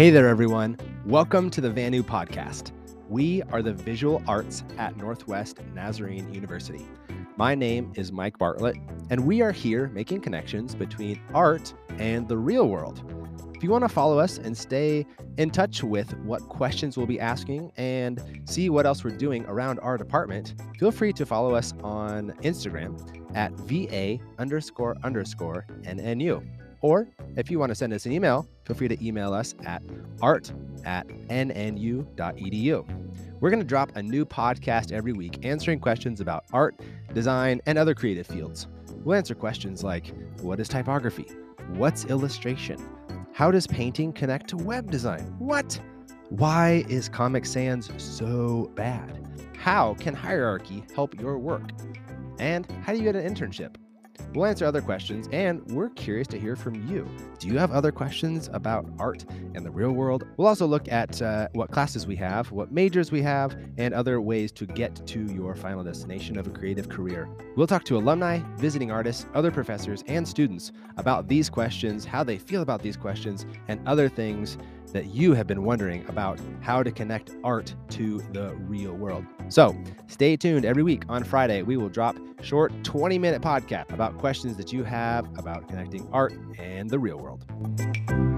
Hey there, everyone. Welcome to the VANNU Podcast. We are the visual arts at Northwest Nazarene University. My name is Mike Bartlett, and we are here making connections between art and the real world. If you want to follow us and stay in touch with what questions we'll be asking and see what else we're doing around our department, feel free to follow us on Instagram at VA underscore underscore NNU. Or if you want to send us an email, feel free to email us at art at nnu.edu. We're going to drop a new podcast every week answering questions about art, design, and other creative fields. We'll answer questions like what is typography? What's illustration? How does painting connect to web design? What? Why is Comic Sans so bad? How can hierarchy help your work? And how do you get an internship? We'll answer other questions, and we're curious to hear from you. Do you have other questions about art and the real world? We'll also look at uh, what classes we have, what majors we have, and other ways to get to your final destination of a creative career. We'll talk to alumni, visiting artists, other professors, and students about these questions, how they feel about these questions, and other things that you have been wondering about how to connect art to the real world. So stay tuned every week on Friday. We will drop short 20 minute podcast about questions that you have about connecting art and the real world.